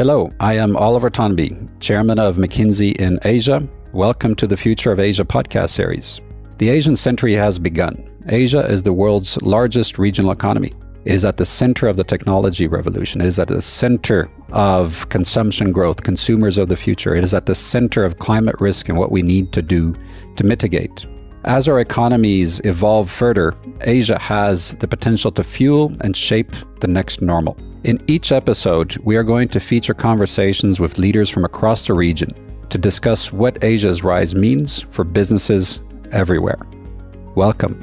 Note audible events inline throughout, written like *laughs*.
Hello, I am Oliver Tonby, Chairman of McKinsey in Asia. Welcome to the Future of Asia podcast series. The Asian century has begun. Asia is the world's largest regional economy. It is at the center of the technology revolution. It is at the center of consumption growth, consumers of the future. It is at the center of climate risk and what we need to do to mitigate. As our economies evolve further, Asia has the potential to fuel and shape the next normal. In each episode, we are going to feature conversations with leaders from across the region to discuss what Asia's rise means for businesses everywhere. Welcome.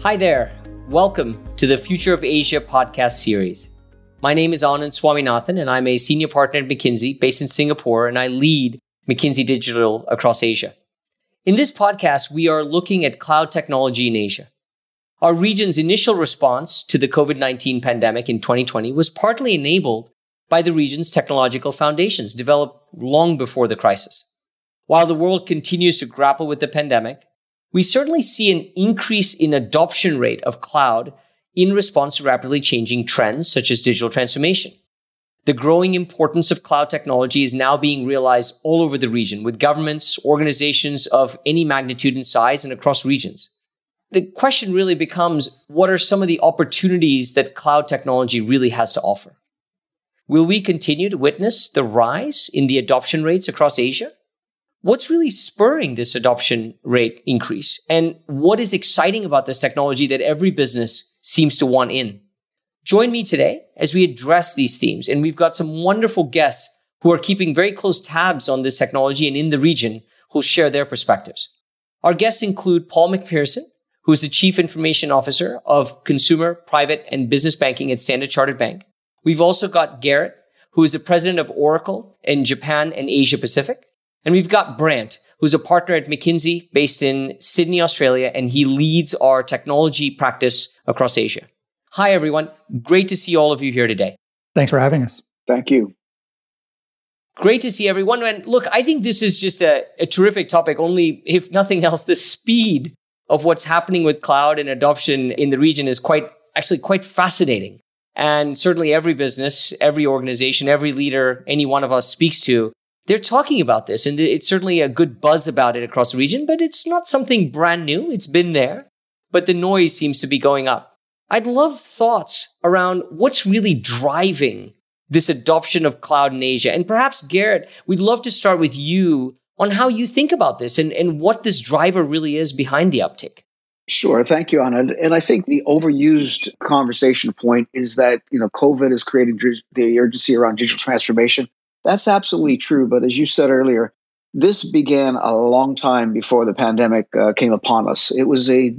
Hi there. Welcome to the Future of Asia podcast series. My name is Anand Swaminathan, and I'm a senior partner at McKinsey based in Singapore, and I lead McKinsey Digital across Asia. In this podcast, we are looking at cloud technology in Asia. Our region's initial response to the COVID 19 pandemic in 2020 was partly enabled by the region's technological foundations developed long before the crisis. While the world continues to grapple with the pandemic, we certainly see an increase in adoption rate of cloud in response to rapidly changing trends such as digital transformation. The growing importance of cloud technology is now being realized all over the region with governments, organizations of any magnitude and size and across regions the question really becomes what are some of the opportunities that cloud technology really has to offer? Will we continue to witness the rise in the adoption rates across Asia? What's really spurring this adoption rate increase? And what is exciting about this technology that every business seems to want in? Join me today as we address these themes. And we've got some wonderful guests who are keeping very close tabs on this technology and in the region who'll share their perspectives. Our guests include Paul McPherson, who is the Chief Information Officer of Consumer, Private, and Business Banking at Standard Chartered Bank. We've also got Garrett, who is the President of Oracle in Japan and Asia Pacific. And we've got Brant, who's a partner at McKinsey based in Sydney, Australia, and he leads our technology practice across Asia. Hi, everyone. Great to see all of you here today. Thanks for having us. Thank you. Great to see everyone. And look, I think this is just a, a terrific topic, only if nothing else, the speed of what's happening with cloud and adoption in the region is quite actually quite fascinating. And certainly every business, every organization, every leader any one of us speaks to, they're talking about this. And it's certainly a good buzz about it across the region, but it's not something brand new. It's been there, but the noise seems to be going up. I'd love thoughts around what's really driving this adoption of cloud in Asia. And perhaps Garrett, we'd love to start with you on how you think about this and, and what this driver really is behind the uptick. Sure. Thank you, Anna. And I think the overused conversation point is that, you know, COVID is creating the urgency around digital transformation. That's absolutely true. But as you said earlier, this began a long time before the pandemic uh, came upon us. It was a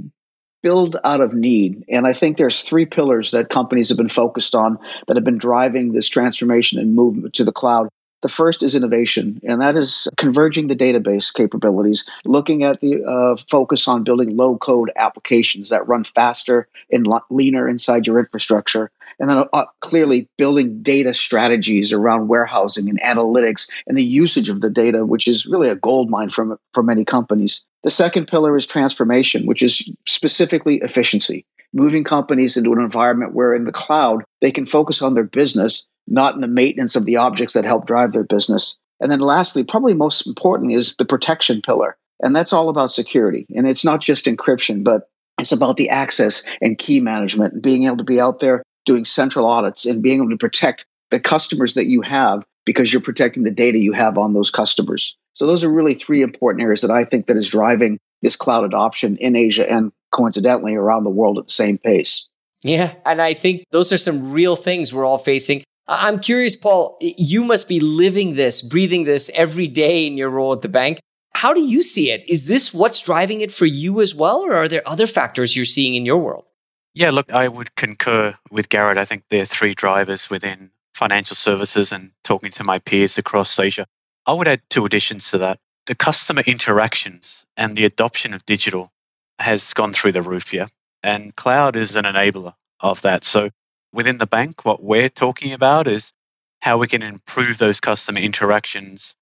build out of need. And I think there's three pillars that companies have been focused on that have been driving this transformation and movement to the cloud. The first is innovation, and that is converging the database capabilities, looking at the uh, focus on building low code applications that run faster and leaner inside your infrastructure. And then uh, clearly building data strategies around warehousing and analytics and the usage of the data, which is really a gold mine for, for many companies. The second pillar is transformation, which is specifically efficiency, moving companies into an environment where in the cloud they can focus on their business not in the maintenance of the objects that help drive their business. And then lastly, probably most important is the protection pillar. And that's all about security. And it's not just encryption, but it's about the access and key management and being able to be out there doing central audits and being able to protect the customers that you have because you're protecting the data you have on those customers. So those are really three important areas that I think that is driving this cloud adoption in Asia and coincidentally around the world at the same pace. Yeah, and I think those are some real things we're all facing. I'm curious, Paul, you must be living this, breathing this every day in your role at the bank. How do you see it? Is this what's driving it for you as well, or are there other factors you're seeing in your world? Yeah, look, I would concur with Garrett. I think there are three drivers within financial services and talking to my peers across Asia. I would add two additions to that. The customer interactions and the adoption of digital has gone through the roof, yeah. And cloud is an enabler of that. So within the bank, what we're talking about is how we can improve those customer interactions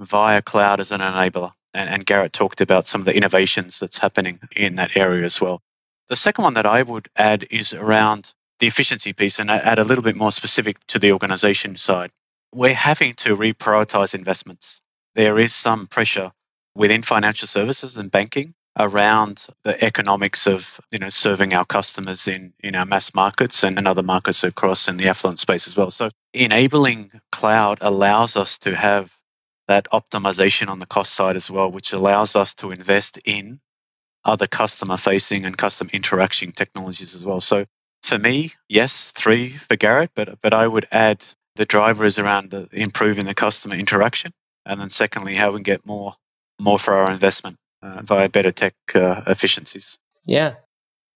via cloud as an enabler. And, and, Garrett talked about some of the innovations that's happening in that area as well. The second one that I would add is around the efficiency piece and add a little bit more specific to the organization side. We're having to reprioritize investments. There is some pressure within financial services and banking around the economics of you know serving our customers in in our mass markets and in other markets across in the affluent space as well. So enabling cloud allows us to have that optimization on the cost side as well, which allows us to invest in other customer facing and custom interaction technologies as well. So for me, yes, three for Garrett, but but I would add the driver is around the, improving the customer interaction, and then secondly, how we can get more more for our investment via better tech uh, efficiencies. Yeah.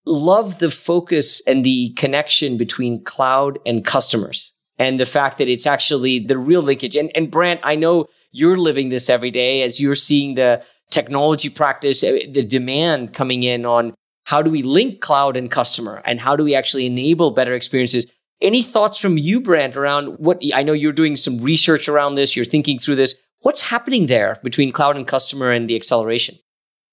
Love the focus and the connection between cloud and customers and the fact that it's actually the real linkage. And, and Brant, I know you're living this every day as you're seeing the technology practice, uh, the demand coming in on how do we link cloud and customer and how do we actually enable better experiences. Any thoughts from you, Brant, around what I know you're doing some research around this, you're thinking through this. What's happening there between cloud and customer and the acceleration?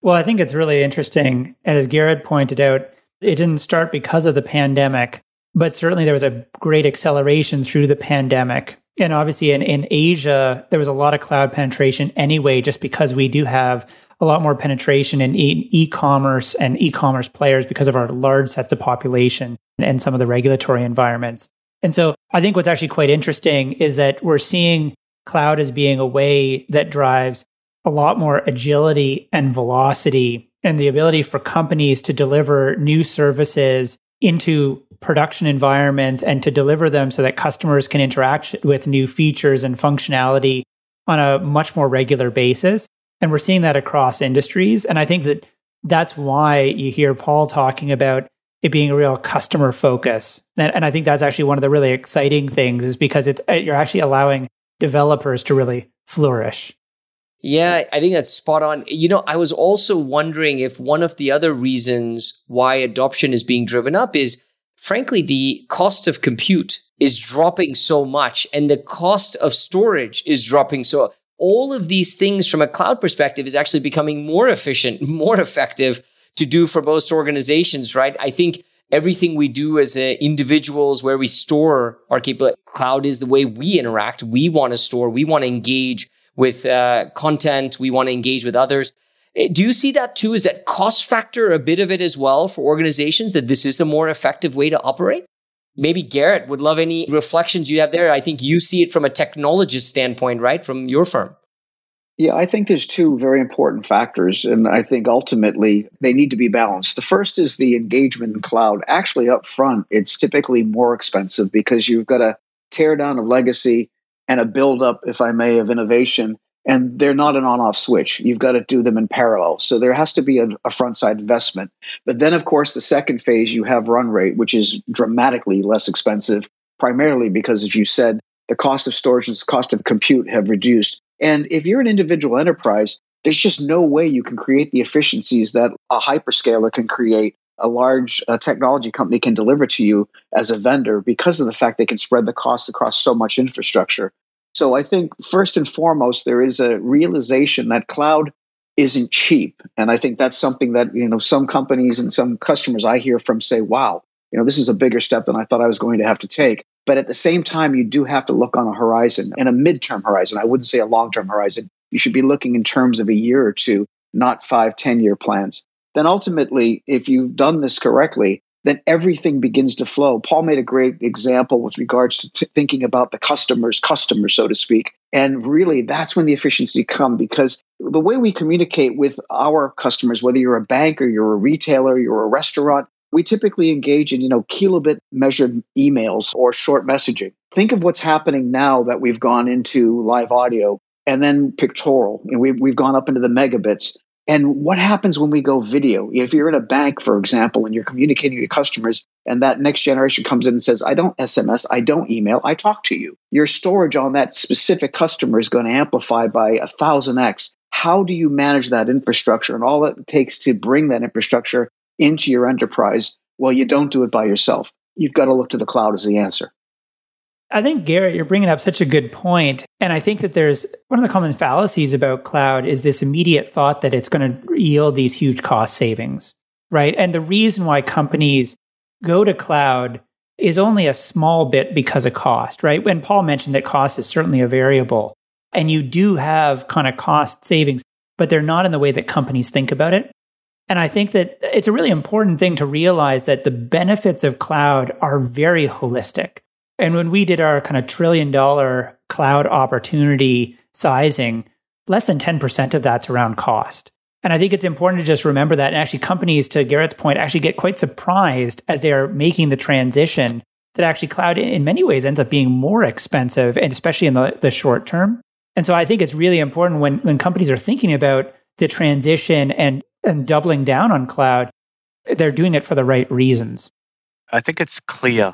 Well, I think it's really interesting. And as Garrett pointed out, it didn't start because of the pandemic, but certainly there was a great acceleration through the pandemic. And obviously in, in Asia, there was a lot of cloud penetration anyway, just because we do have a lot more penetration in e- commerce and e-commerce players because of our large sets of population and some of the regulatory environments. And so I think what's actually quite interesting is that we're seeing cloud as being a way that drives a lot more agility and velocity and the ability for companies to deliver new services into production environments and to deliver them so that customers can interact with new features and functionality on a much more regular basis. And we're seeing that across industries. And I think that that's why you hear Paul talking about it being a real customer focus. And, and I think that's actually one of the really exciting things is because it's you're actually allowing developers to really flourish. Yeah, I think that's spot on. You know, I was also wondering if one of the other reasons why adoption is being driven up is, frankly, the cost of compute is dropping so much and the cost of storage is dropping. So, all of these things from a cloud perspective is actually becoming more efficient, *laughs* more effective to do for most organizations, right? I think everything we do as uh, individuals where we store our capability, cloud is the way we interact. We want to store, we want to engage with uh, content. We want to engage with others. Eh, do you see that too? Is that cost factor a bit of it as well for organizations that this is a more effective way to operate? Maybe Garrett would love any reflections you have there. I think you see it from a technologist standpoint, right? From your firm. Yeah, I think there's two very important factors, and I think ultimately they need to be balanced. The first is the engagement cloud. Actually, up front, it's typically more expensive because you've got to tear down a legacy and a buildup, if I may, of innovation. And they're not an on off switch. You've got to do them in parallel. So there has to be a, a front side investment. But then, of course, the second phase, you have run rate, which is dramatically less expensive, primarily because, as you said, the cost of storage and the cost of compute have reduced. And if you're an individual enterprise, there's just no way you can create the efficiencies that a hyperscaler can create a large uh, technology company can deliver to you as a vendor because of the fact they can spread the costs across so much infrastructure. So I think first and foremost there is a realization that cloud isn't cheap, and I think that's something that you know some companies and some customers I hear from say, "Wow, you know this is a bigger step than I thought I was going to have to take." But at the same time, you do have to look on a horizon and a midterm horizon. I wouldn't say a long term horizon. You should be looking in terms of a year or two, not five, ten year plans then ultimately, if you've done this correctly, then everything begins to flow. Paul made a great example with regards to t- thinking about the customer's customer, so to speak. And really, that's when the efficiency come because the way we communicate with our customers, whether you're a bank or you're a retailer, or you're a restaurant, we typically engage in, you know, kilobit measured emails or short messaging. Think of what's happening now that we've gone into live audio and then pictorial, and we've, we've gone up into the megabits. And what happens when we go video? If you're in a bank, for example, and you're communicating with customers, and that next generation comes in and says, I don't SMS, I don't email, I talk to you. Your storage on that specific customer is going to amplify by a thousand X. How do you manage that infrastructure and all it takes to bring that infrastructure into your enterprise? Well, you don't do it by yourself. You've got to look to the cloud as the answer. I think, Garrett, you're bringing up such a good point. And I think that there's one of the common fallacies about cloud is this immediate thought that it's going to yield these huge cost savings, right? And the reason why companies go to cloud is only a small bit because of cost, right? When Paul mentioned that cost is certainly a variable and you do have kind of cost savings, but they're not in the way that companies think about it. And I think that it's a really important thing to realize that the benefits of cloud are very holistic. And when we did our kind of trillion dollar cloud opportunity sizing, less than 10% of that's around cost. And I think it's important to just remember that. And actually, companies, to Garrett's point, actually get quite surprised as they are making the transition that actually cloud in many ways ends up being more expensive, and especially in the, the short term. And so I think it's really important when, when companies are thinking about the transition and, and doubling down on cloud, they're doing it for the right reasons. I think it's clear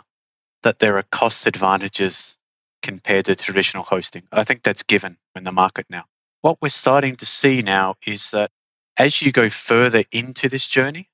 that there are cost advantages compared to traditional hosting. I think that's given in the market now. What we're starting to see now is that as you go further into this journey,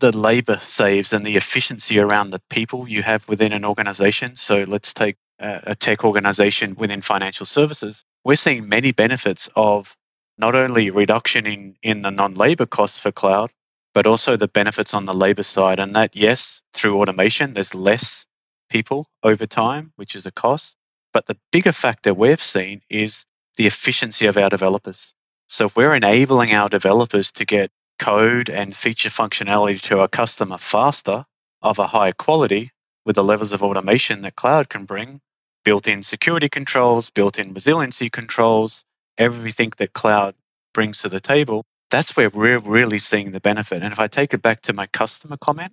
the labor saves and the efficiency around the people you have within an organization. So let's take a tech organization within financial services. We're seeing many benefits of not only reduction in, in the non labor costs for cloud, but also the benefits on the labor side. And that, yes, through automation, there's less people over time, which is a cost. But the bigger factor we've seen is the efficiency of our developers. So if we're enabling our developers to get code and feature functionality to our customer faster of a higher quality with the levels of automation that cloud can bring, built in security controls, built in resiliency controls, everything that cloud brings to the table, that's where we're really seeing the benefit. And if I take it back to my customer comment,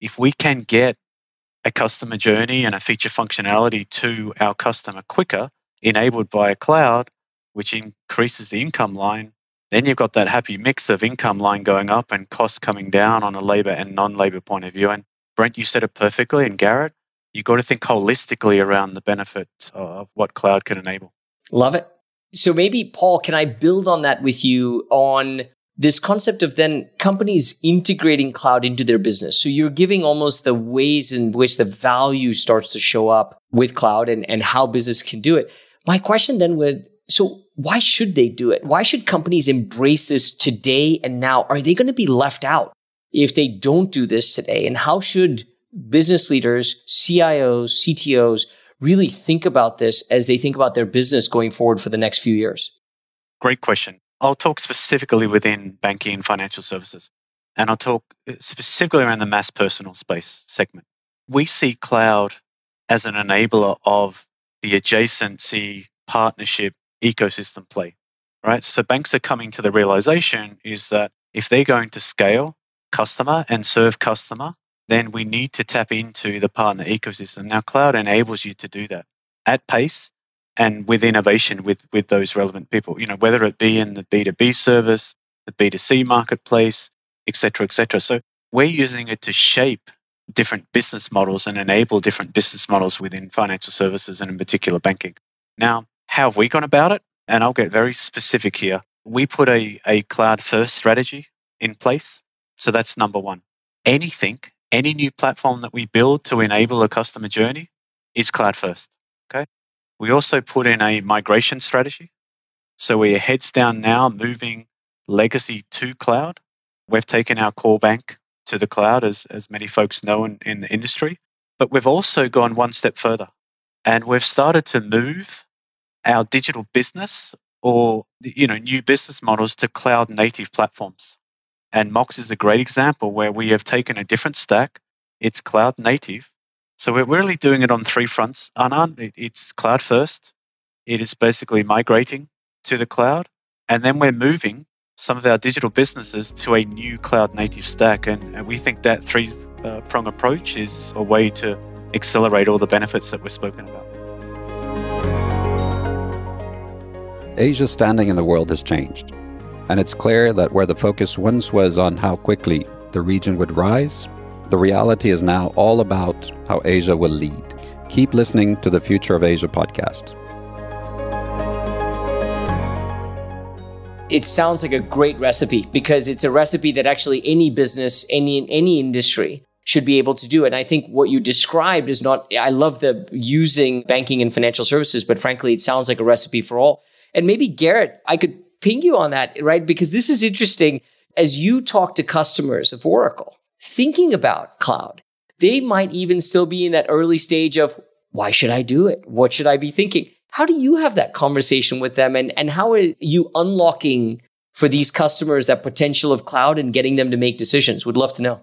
if we can get a customer journey and a feature functionality to our customer quicker, enabled by a cloud, which increases the income line, then you've got that happy mix of income line going up and costs coming down on a labor and non labor point of view. And Brant, you said it perfectly, and Garrett, you've got to think holistically around the benefits of what cloud can enable. Love it. So maybe, Paul, can I build on that with you on this concept of then companies integrating cloud into their business. So you're giving almost the ways in which the value starts to show up with cloud and, and how business can do it. My question then would so why should they do it? Why should companies embrace this today and now? Are they going to be left out if they don't do this today? And how should business leaders, CIOs, CTOs really think about this as they think about their business going forward for the next few years? Great question. I'll talk specifically within banking and financial services, and I'll talk uh, specifically around the mass personal space segment. We see cloud as an enabler of the adjacency partnership ecosystem play, right? So banks are coming to the realization is that if they're going to scale customer and serve customer, then we need to tap into the partner ecosystem. Now, cloud enables you to do that at pace and with innovation with, with those relevant people, you know, whether it be in the B2B service, the B2C marketplace, et cetera, et cetera. So we're using it to shape different business models and enable different business models within financial services and in particular banking. Now, how have we gone about it? And I'll get very specific here. We put a, a cloud first strategy in place. So that's number one. Anything, any new platform that we build to enable a customer journey is cloud first. Okay. We also put in a migration strategy. So we're heads down now moving legacy to cloud. We've taken our core bank to the cloud, as, as many folks know in, in the industry. But we've also gone one step further and we've started to move our digital business or you know new business models to cloud native platforms. And Mox is a great example where we have taken a different stack. It's cloud native. So we're really doing it on three fronts. Anand, it's cloud first. It is basically migrating to the cloud. And then we're moving some of our digital businesses to a new cloud native stack. And, we think that three uh, prong approach is a way to accelerate all the benefits that we've spoken about. Asia's standing in the world has changed, and it's clear that where the focus once was on how quickly the region would rise, the reality is now all about how Asia will lead. Keep listening to the Future of Asia podcast. It sounds like a great recipe because it's a recipe that actually any business, any any industry should be able to do. And I think what you described is not, I love the using banking and financial services, but frankly, it sounds like a recipe for all. And maybe Garrett, I could ping you on that, right? Because this is interesting as you talk to customers of Oracle thinking about cloud. they might even still be in that early stage of why should I do it? What should I be thinking? How do you have that conversation with them? And, and how are you unlocking for these customers that potential of cloud and getting them to make decisions? Would love to know.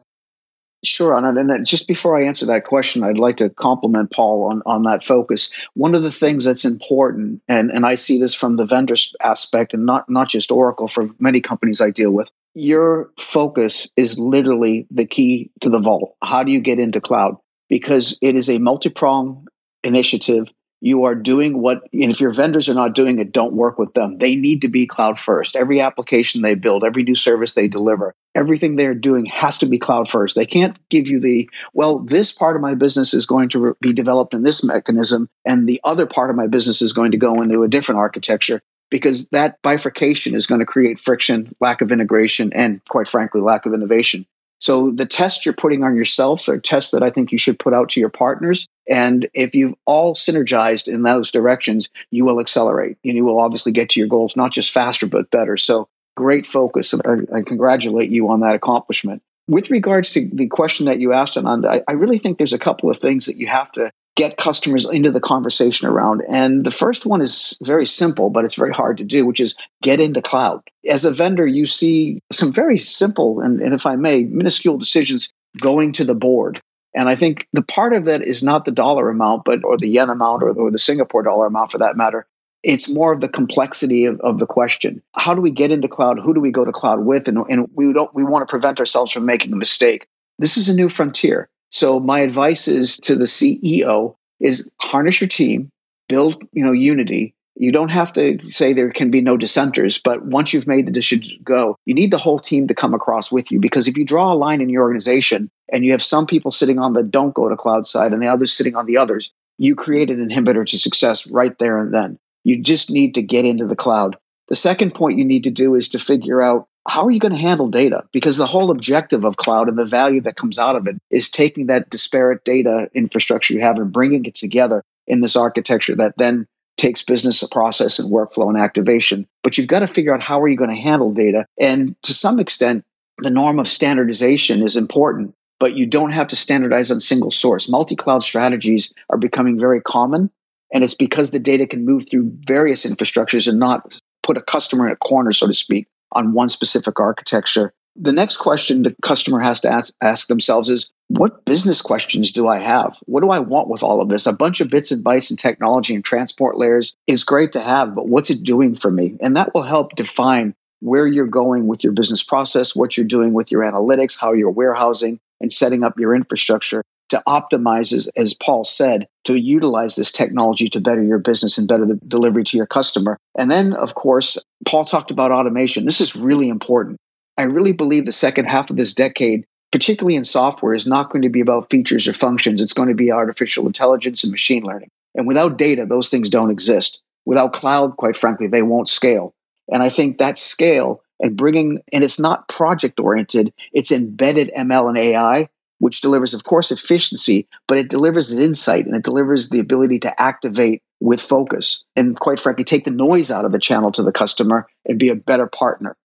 Sure. And uh, just before I answer that question, I'd like to compliment Paul on, on that focus. One of the things that's important, and, and I see this from the vendor aspect and not, not just Oracle, for many companies I deal with, your focus is literally the key to the vault. How do you get into cloud? Because it is a multi pronged initiative. You are doing what and if your vendors are not doing it don't work with them. They need to be cloud first. Every application they build every new service they deliver everything they're doing has to be cloud first. They can't give you the well this part of my business is going to be developed in this mechanism and the other part of my business is going to go into a different architecture because that bifurcation is going to create friction lack of integration and quite frankly lack of innovation so the tests you're putting on yourself are tests that I think you should put out to your partners. And if you've all synergized in those directions, you will accelerate and you will obviously get to your goals, not just faster, but better. So great focus. I, I congratulate you on that accomplishment. With regards to the question that you asked, Ananda, I really think there's a couple of things that you have to get customers into the conversation around. And the first one is very simple, but it's very hard to do, which is get into cloud. As a vendor, you see some very simple and, and if I may, minuscule decisions going to the board. And I think the part of it is not the dollar amount, but or the yen amount or, or the Singapore dollar amount for that matter. It's more of the complexity of, of the question. How do we get into cloud? Who do we go to cloud with? And, and we don't we want to prevent ourselves from making a mistake. This is a new frontier. So my advice is to the CEO is harness your team, build, you know, unity. You don't have to say there can be no dissenters, but once you've made the decision to go, you need the whole team to come across with you because if you draw a line in your organization and you have some people sitting on the don't go to cloud side and the others sitting on the others, you create an inhibitor to success right there and then. You just need to get into the cloud. The second point you need to do is to figure out how are you going to handle data? Because the whole objective of cloud and the value that comes out of it is taking that disparate data infrastructure you have and bringing it together in this architecture that then takes business process and workflow and activation. But you've got to figure out how are you going to handle data. And to some extent, the norm of standardization is important, but you don't have to standardize on single source. Multi cloud strategies are becoming very common. And it's because the data can move through various infrastructures and not put a customer in a corner, so to speak on one specific architecture. The next question the customer has to ask, ask themselves is what business questions do I have? What do I want with all of this? A bunch of bits and bytes and technology and transport layers is great to have, but what's it doing for me? And that will help define where you're going with your business process, what you're doing with your analytics, how you're warehousing and setting up your infrastructure to optimize, as, as Paul said, to utilize this technology to better your business and better the delivery to your customer. And then, of course, Paul talked about automation. This is really important. I really believe the second half of this decade, particularly in software, is not going to be about features or functions. It's going to be artificial intelligence and machine learning. And without data, those things don't exist. Without cloud, quite frankly, they won't scale. And I think that scale and bringing, and it's not project oriented, it's embedded ML and AI which delivers, of course, efficiency, but it delivers insight and it delivers the ability to activate with focus and, quite frankly, take the noise out of the channel to the customer and be a better partner.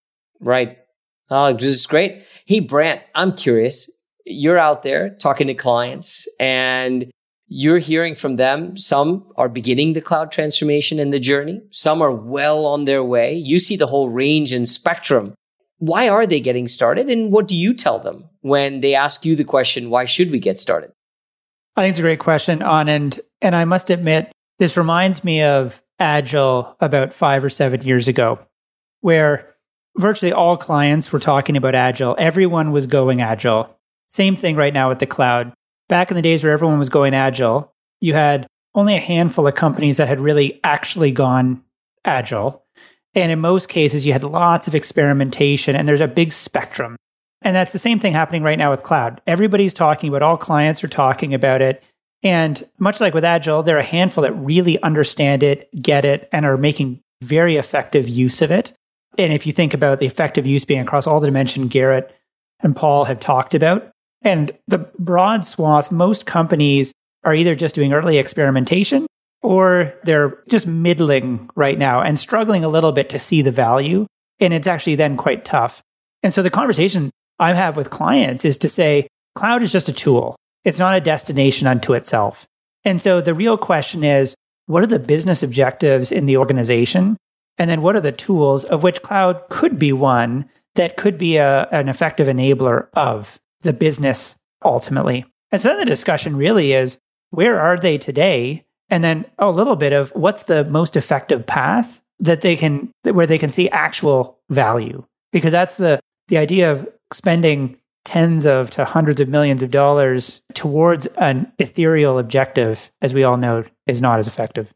Right. Oh, this is great. Hey, Brant, I'm curious. You're out there talking to clients and you're hearing from them. Some are beginning the cloud transformation and the journey. Some are well on their way. You see the whole range and spectrum why are they getting started? And what do you tell them when they ask you the question why should we get started? I think it's a great question Anand. And i must admit this reminds me of agile about five or seven years ago where virtually all clients were talking about agile. Everyone was going agile. Same thing right now with the cloud. Back in the days where everyone was going agile you had only a handful of companies that had really actually gone agile and in most cases, you had lots of experimentation and there's a big spectrum. And that's the same thing happening right now with cloud. Everybody's talking about all clients are talking about it. And much like with Agile, there are a handful that really understand it, get it, and are making very effective use of it. And if you think about the effective use being across all the dimensions Garrett and Paul have talked about, and the broad swath, most companies are either just doing early experimentation or they're just middling right now and struggling a little bit to see the value. And it's actually then quite tough. And so the conversation I have with clients is to say, cloud is just a tool. It's not a destination unto itself. And so the real question is what are the business objectives in the organization? And then what are the tools of which cloud could be one that could be a, an effective enabler of the business ultimately? And so then the discussion really is where are they today? And then a little bit of what's the most effective path that they can, where they can see actual value? Because that's the, the idea of spending tens of to hundreds of millions of dollars towards an ethereal objective, as we all know, is not as effective.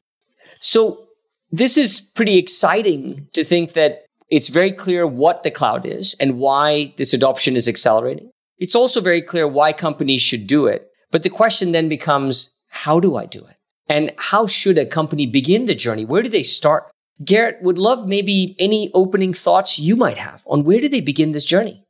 So, this is pretty exciting to think that it's very clear what the cloud is and why this adoption is accelerating. It's also very clear why companies should do it. But the question then becomes, how do I do it? And how should a company begin the journey? Where do they start? Garrett would love maybe any opening thoughts you might have on where do they begin this journey?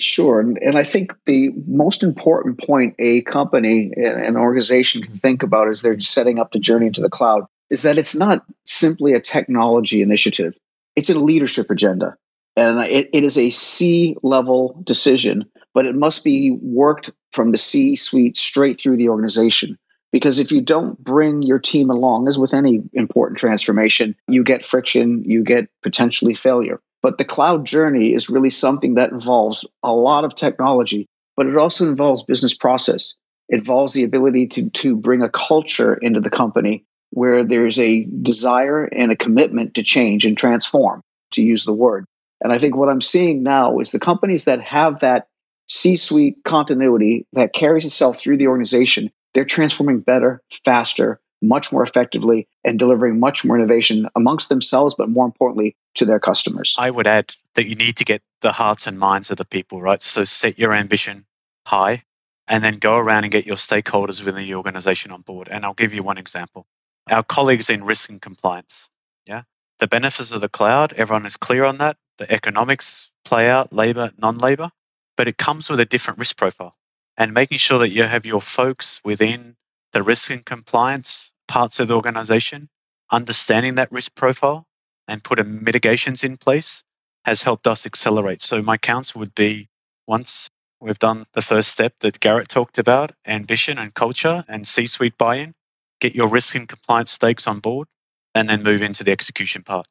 Sure. And, and I think the most important point a company, an organization can think about as they're setting up the journey into the cloud is that it's not simply a technology initiative, it's a leadership agenda. And it, it is a C level decision, but it must be worked from the C suite straight through the organization. Because if you don't bring your team along, as with any important transformation, you get friction, you get potentially failure. But the cloud journey is really something that involves a lot of technology, but it also involves business process. It involves the ability to, to bring a culture into the company where there's a desire and a commitment to change and transform, to use the word. And I think what I'm seeing now is the companies that have that C suite continuity that carries itself through the organization, they're transforming better, faster, much more effectively and delivering much more innovation amongst themselves, but more importantly, to their customers. I would add that you need to get the hearts and minds of the people, right? So set your ambition high and then go around and get your stakeholders within the organization on board. And I'll give you one example. Our colleagues in risk and compliance, yeah, the benefits of the cloud, everyone is clear on that. The economics play out, labor, non labor, but it comes with a different risk profile. And making sure that you have your folks within the risk and compliance parts of the organization, understanding that risk profile and putting mitigations in place has helped us accelerate. So my counsel would be once we've done the first step that Garrett talked about, ambition and culture and C-suite buy-in, get your risk and compliance stakes on board and then move into the execution part.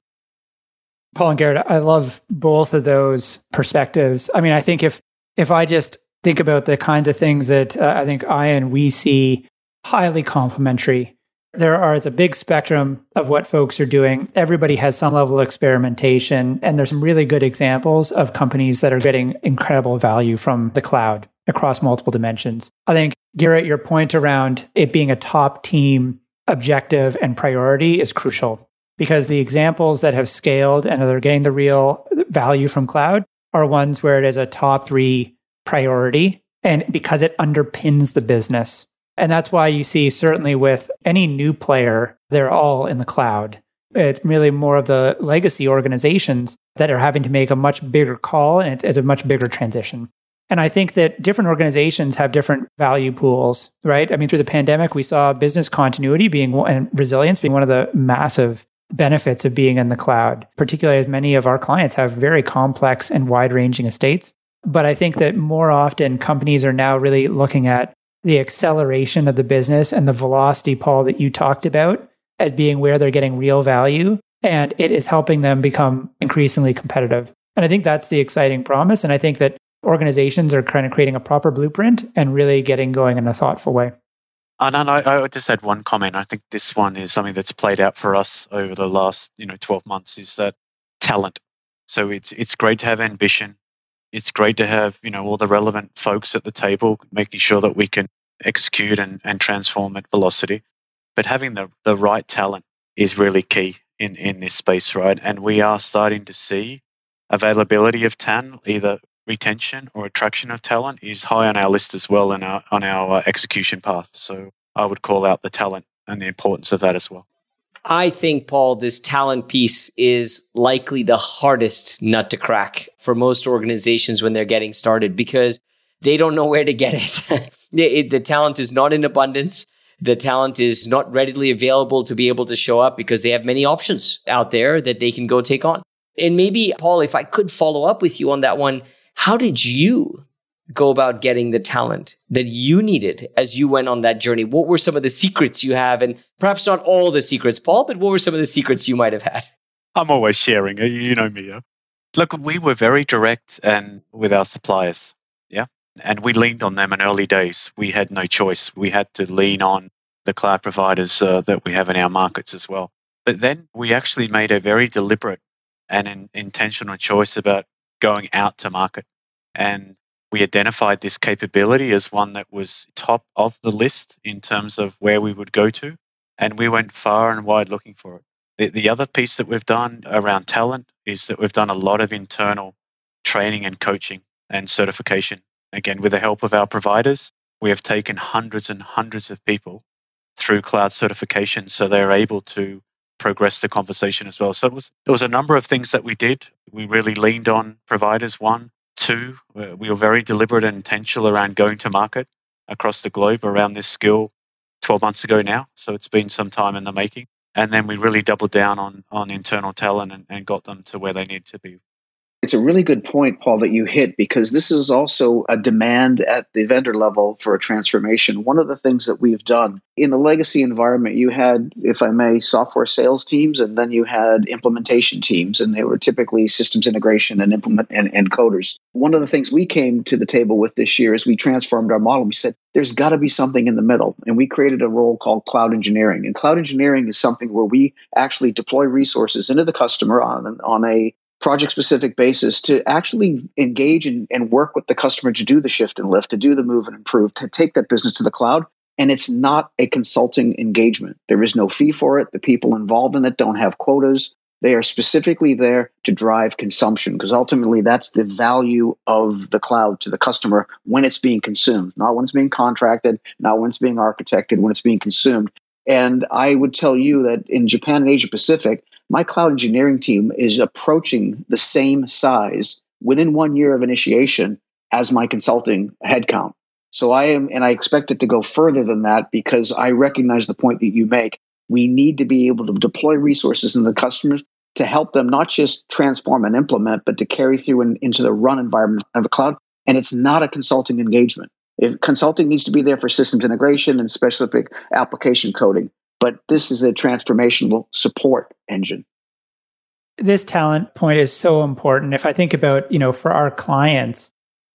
Paul and Garrett, I love both of those perspectives. I mean, I think if if I just think about the kinds of things that uh, I think I and we see highly complementary. There are a big spectrum of what folks are doing. Everybody has some level of experimentation, and there's some really good examples of companies that are getting incredible value from the cloud across multiple dimensions. I think, Garrett, your point around it being a top team objective and priority is crucial because the examples that have scaled and are getting the real value from cloud are ones where it is a top three priority and because it underpins the business and that's why you see, certainly with any new player, they're all in the cloud. It's really more of the legacy organizations that are having to make a much bigger call and it's a much bigger transition. And I think that different organizations have different value pools, right? I mean, through the pandemic, we saw business continuity being and resilience being one of the massive benefits of being in the cloud, particularly as many of our clients have very complex and wide ranging estates. But I think that more often companies are now really looking at the acceleration of the business and the velocity, Paul, that you talked about as being where they're getting real value. And it is helping them become increasingly competitive. And I think that's the exciting promise. And I think that organizations are kind of creating a proper blueprint and really getting going in a thoughtful way. And I, I just add one comment. I think this one is something that's played out for us over the last, you know, 12 months is that talent. So it's it's great to have ambition it's great to have you know all the relevant folks at the table making sure that we can execute and, and transform at velocity. But having the, the right talent is really key in, in this space right? And we are starting to see availability of talent either retention or attraction of talent is high on our list as well and on our uh, execution path. So i would call out the talent and the importance of that as well I think, Paul, this talent piece is likely the hardest nut to crack for most organizations when they're getting started because they don't know where to get *laughs* it. the talent is not in abundance. The talent is not readily available to be able to show up because they have many options out there that they can go take on. And maybe, Paul, if I could follow up with you on that one, how did you go about getting the talent that you needed as you went on that journey? What were some of the secrets you have? And perhaps not all the secrets, Paul, but what were some of the secrets you might have had? I'm always sharing. You know me. Yeah? Look, we were very direct and with our suppliers. Yeah. And we leaned on them in early days. We had no choice. We had to lean on the cloud providers uh, that we have in our markets as well. But then we actually made a very deliberate and an intentional choice about going out to market. And we identified this capability as one that was top of the list in terms of where we would go to. And we went far and wide looking for it. The, the other piece that we've done around talent is that we've done a lot of internal training and coaching and certification. Again, with the help of our providers, we have taken hundreds and hundreds of people through cloud certification so they're able to progress the conversation as well. So it was there was a number of things that we did. We really leaned on providers. One, two, we were very deliberate and intentional around going to market across the globe around this skill 12 months ago now. So it's been some time in the making. And then we really doubled down on on internal talent and, and got them to where they need to be it's a really good point, Paul, that you hit because this is also a demand at the vendor level for a transformation. One of the things that we've done in the legacy environment, you had, if I may, software sales teams, and then you had implementation teams, and they were typically systems integration and implement and, and coders. One of the things we came to the table with this year is we transformed our model. We said there's got to be something in the middle, and we created a role called cloud engineering. And cloud engineering is something where we actually deploy resources into the customer on on a project specific basis to actually engage and, and work with the customer to do the shift and lift, to do the move and improve, to take that business to the cloud. And it's not a consulting engagement. There is no fee for it. The people involved in it don't have quotas. They are specifically there to drive consumption because ultimately that's the value of the cloud to the customer when it's being consumed, not when it's being contracted, not when it's being architected, when it's being consumed. And I would tell you that in Japan and Asia Pacific, my cloud engineering team is approaching the same size within one year of initiation as my consulting headcount. So I am, and I expect it to go further than that because I recognize the point that you make. We need to be able to deploy resources in the customers to help them not just transform and implement, but to carry through in, into the run environment of the cloud. And it's not a consulting engagement. If consulting needs to be there for systems integration and specific application coding, but this is a transformational support engine. This talent point is so important. If i think about you know for our clients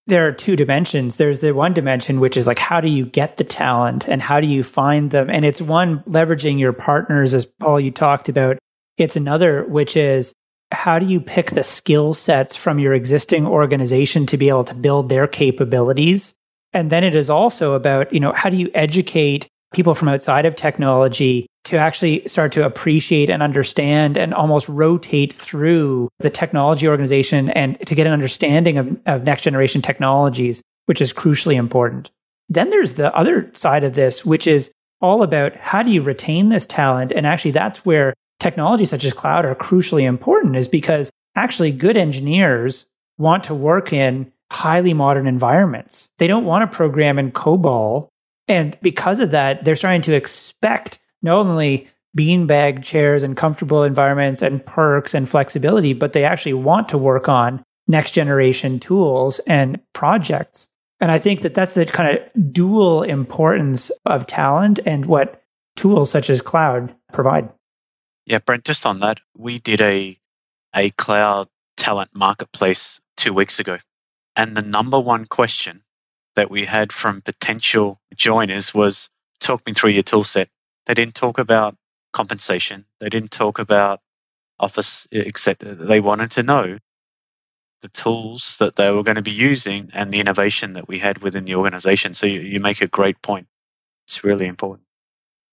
there are two dimensions. There's the one dimension which is like how do you get the talent and how do you find them? And it's one leveraging your partners as paul you talked about. It's another which is how do you pick the skill sets from your existing organization to be able to build their capabilities and then it is also about you know how do you educate people from outside of technology to actually start to appreciate and understand and almost rotate through the technology organization and to get an understanding of, of next generation technologies, which is crucially important. Then there's the other side of this, which is all about how do you retain this talent? And actually, that's where technologies such as cloud are crucially important, is because actually good engineers want to work in highly modern environments. They don't want to program in COBOL and because of that, they're starting to expect not only beanbag chairs and comfortable environments and perks and flexibility, but they actually want to work on next generation tools and projects. And I think that that's the kind of dual importance of talent and what tools such as cloud provide. Yeah, Brant, just on that, we did a a cloud talent marketplace two weeks ago. And the number one question that we had from potential joiners was talk me through your tool set. They didn't talk about compensation. They didn't talk about office, etc. They wanted to know the tools that they were going to be using and the innovation that we had within the organization. So you, you make a great point. It's really important.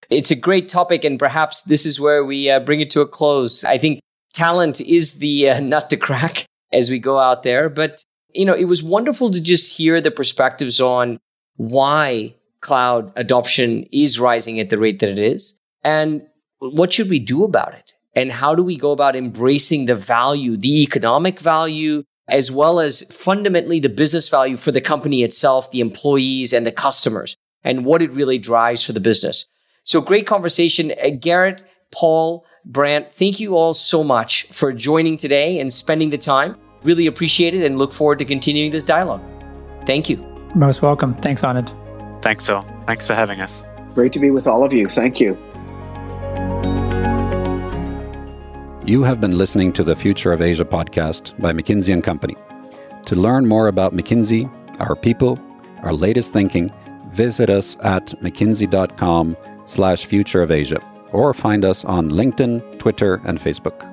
It's a great topic, and perhaps this is where we uh, bring it to a close. I think talent is the uh, nut to crack as we go out there, but you know, it was wonderful to just hear the perspectives on why cloud adoption is rising at the rate that it is and what should we do about it and how do we go about embracing the value, the economic value, as well as fundamentally the business value for the company itself, the employees and the customers and what it really drives for the business. So great conversation. Uh, Garrett, Paul, Brant, thank you all so much for joining today and spending the time. Really appreciate it and look forward to continuing this dialogue. Thank you. Most welcome. Thanks, Anand. Thanks, all. Thanks for having us. Great to be with all of you. Thank you. You have been listening to the Future of Asia podcast by McKinsey and Company. To learn more about McKinsey, our people, our latest thinking, visit us at mckinsey.com slash future of Asia or find us on LinkedIn, Twitter, and Facebook.